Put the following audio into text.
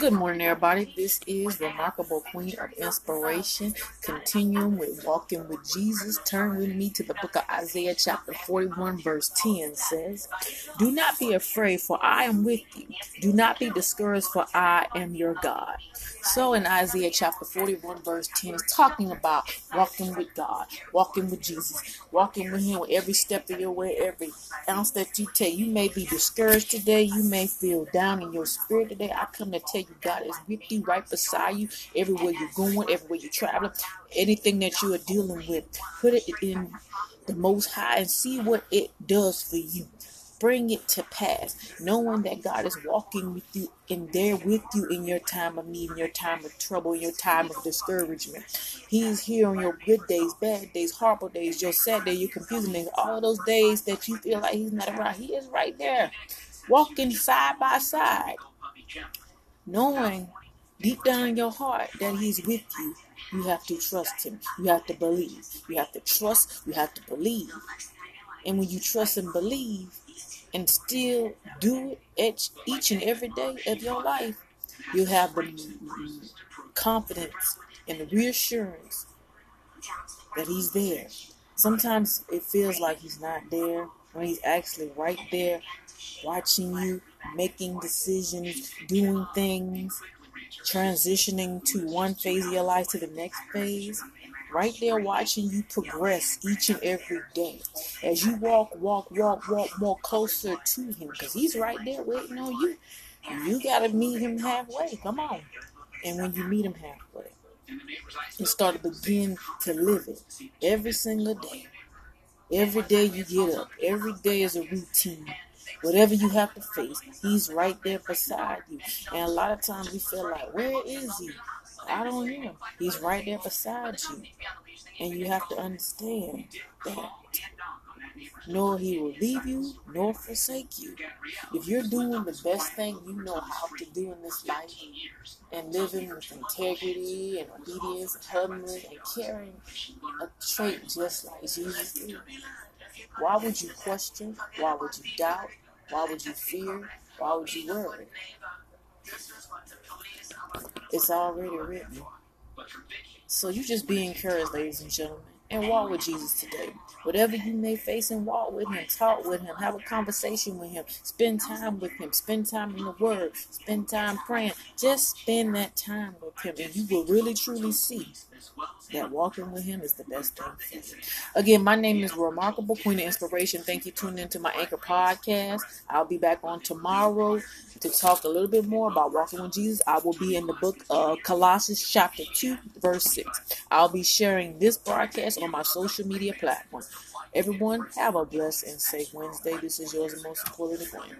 Good morning, everybody. This is Remarkable Queen of Inspiration. Continuing with Walking with Jesus. Turn with me to the book of Isaiah, chapter 41, verse 10 says, Do not be afraid, for I am with you. Do not be discouraged, for I am your God. So in Isaiah chapter 41, verse 10, is talking about walking with God, walking with Jesus, walking with Him with every step of your way, every ounce that you take. You may be discouraged today. You may feel down in your spirit today. I come to tell you, God is with you, right beside you, everywhere you're going, everywhere you're traveling, anything that you are dealing with. Put it in the Most High and see what it does for you bring it to pass, knowing that God is walking with you and there with you in your time of need, in your time of trouble, in your time of discouragement. He's here on your good days, bad days, horrible days, your sad days, your confusing days, all those days that you feel like He's not around. He is right there, walking side by side, knowing deep down in your heart that He's with you. You have to trust Him. You have to believe. You have to trust. You have to believe. And when you trust and believe, and still do it each and every day of your life, you have the confidence and the reassurance that He's there. Sometimes it feels like He's not there when He's actually right there, watching you, making decisions, doing things, transitioning to one phase of your life to the next phase right there watching you progress each and every day. As you walk, walk, walk, walk more closer to him because he's right there waiting on you. You got to meet him halfway. Come on. And when you meet him halfway, you start to begin to live it every single day. Every day you get up, every day is a routine. Whatever you have to face, he's right there beside you. And a lot of times we feel like, where is he? I don't hear him. He's right there beside you. And you have to understand that nor he will leave you nor forsake you. If you're doing the best thing you know how to do in this life and living with integrity and obedience humbleness and caring, a trait just like Jesus did, why would you question? Why would you doubt? Why would you fear? Why would you worry? It's already written. So you just be encouraged, ladies and gentlemen, and walk with Jesus today. Whatever you may face and walk with him, talk with him, have a conversation with him, spend time with him, spend time in the word, spend time praying. Just spend that time with him, and you will really truly see that walking with him is the best thing. Again, my name is Remarkable Queen of Inspiration. Thank you tuning into my Anchor podcast. I'll be back on tomorrow to talk a little bit more about walking with Jesus. I will be in the book of Colossians chapter 2, verse 6. I'll be sharing this broadcast on my social media platform. Everyone, have a blessed and safe Wednesday. This is yours, most importantly, Queen.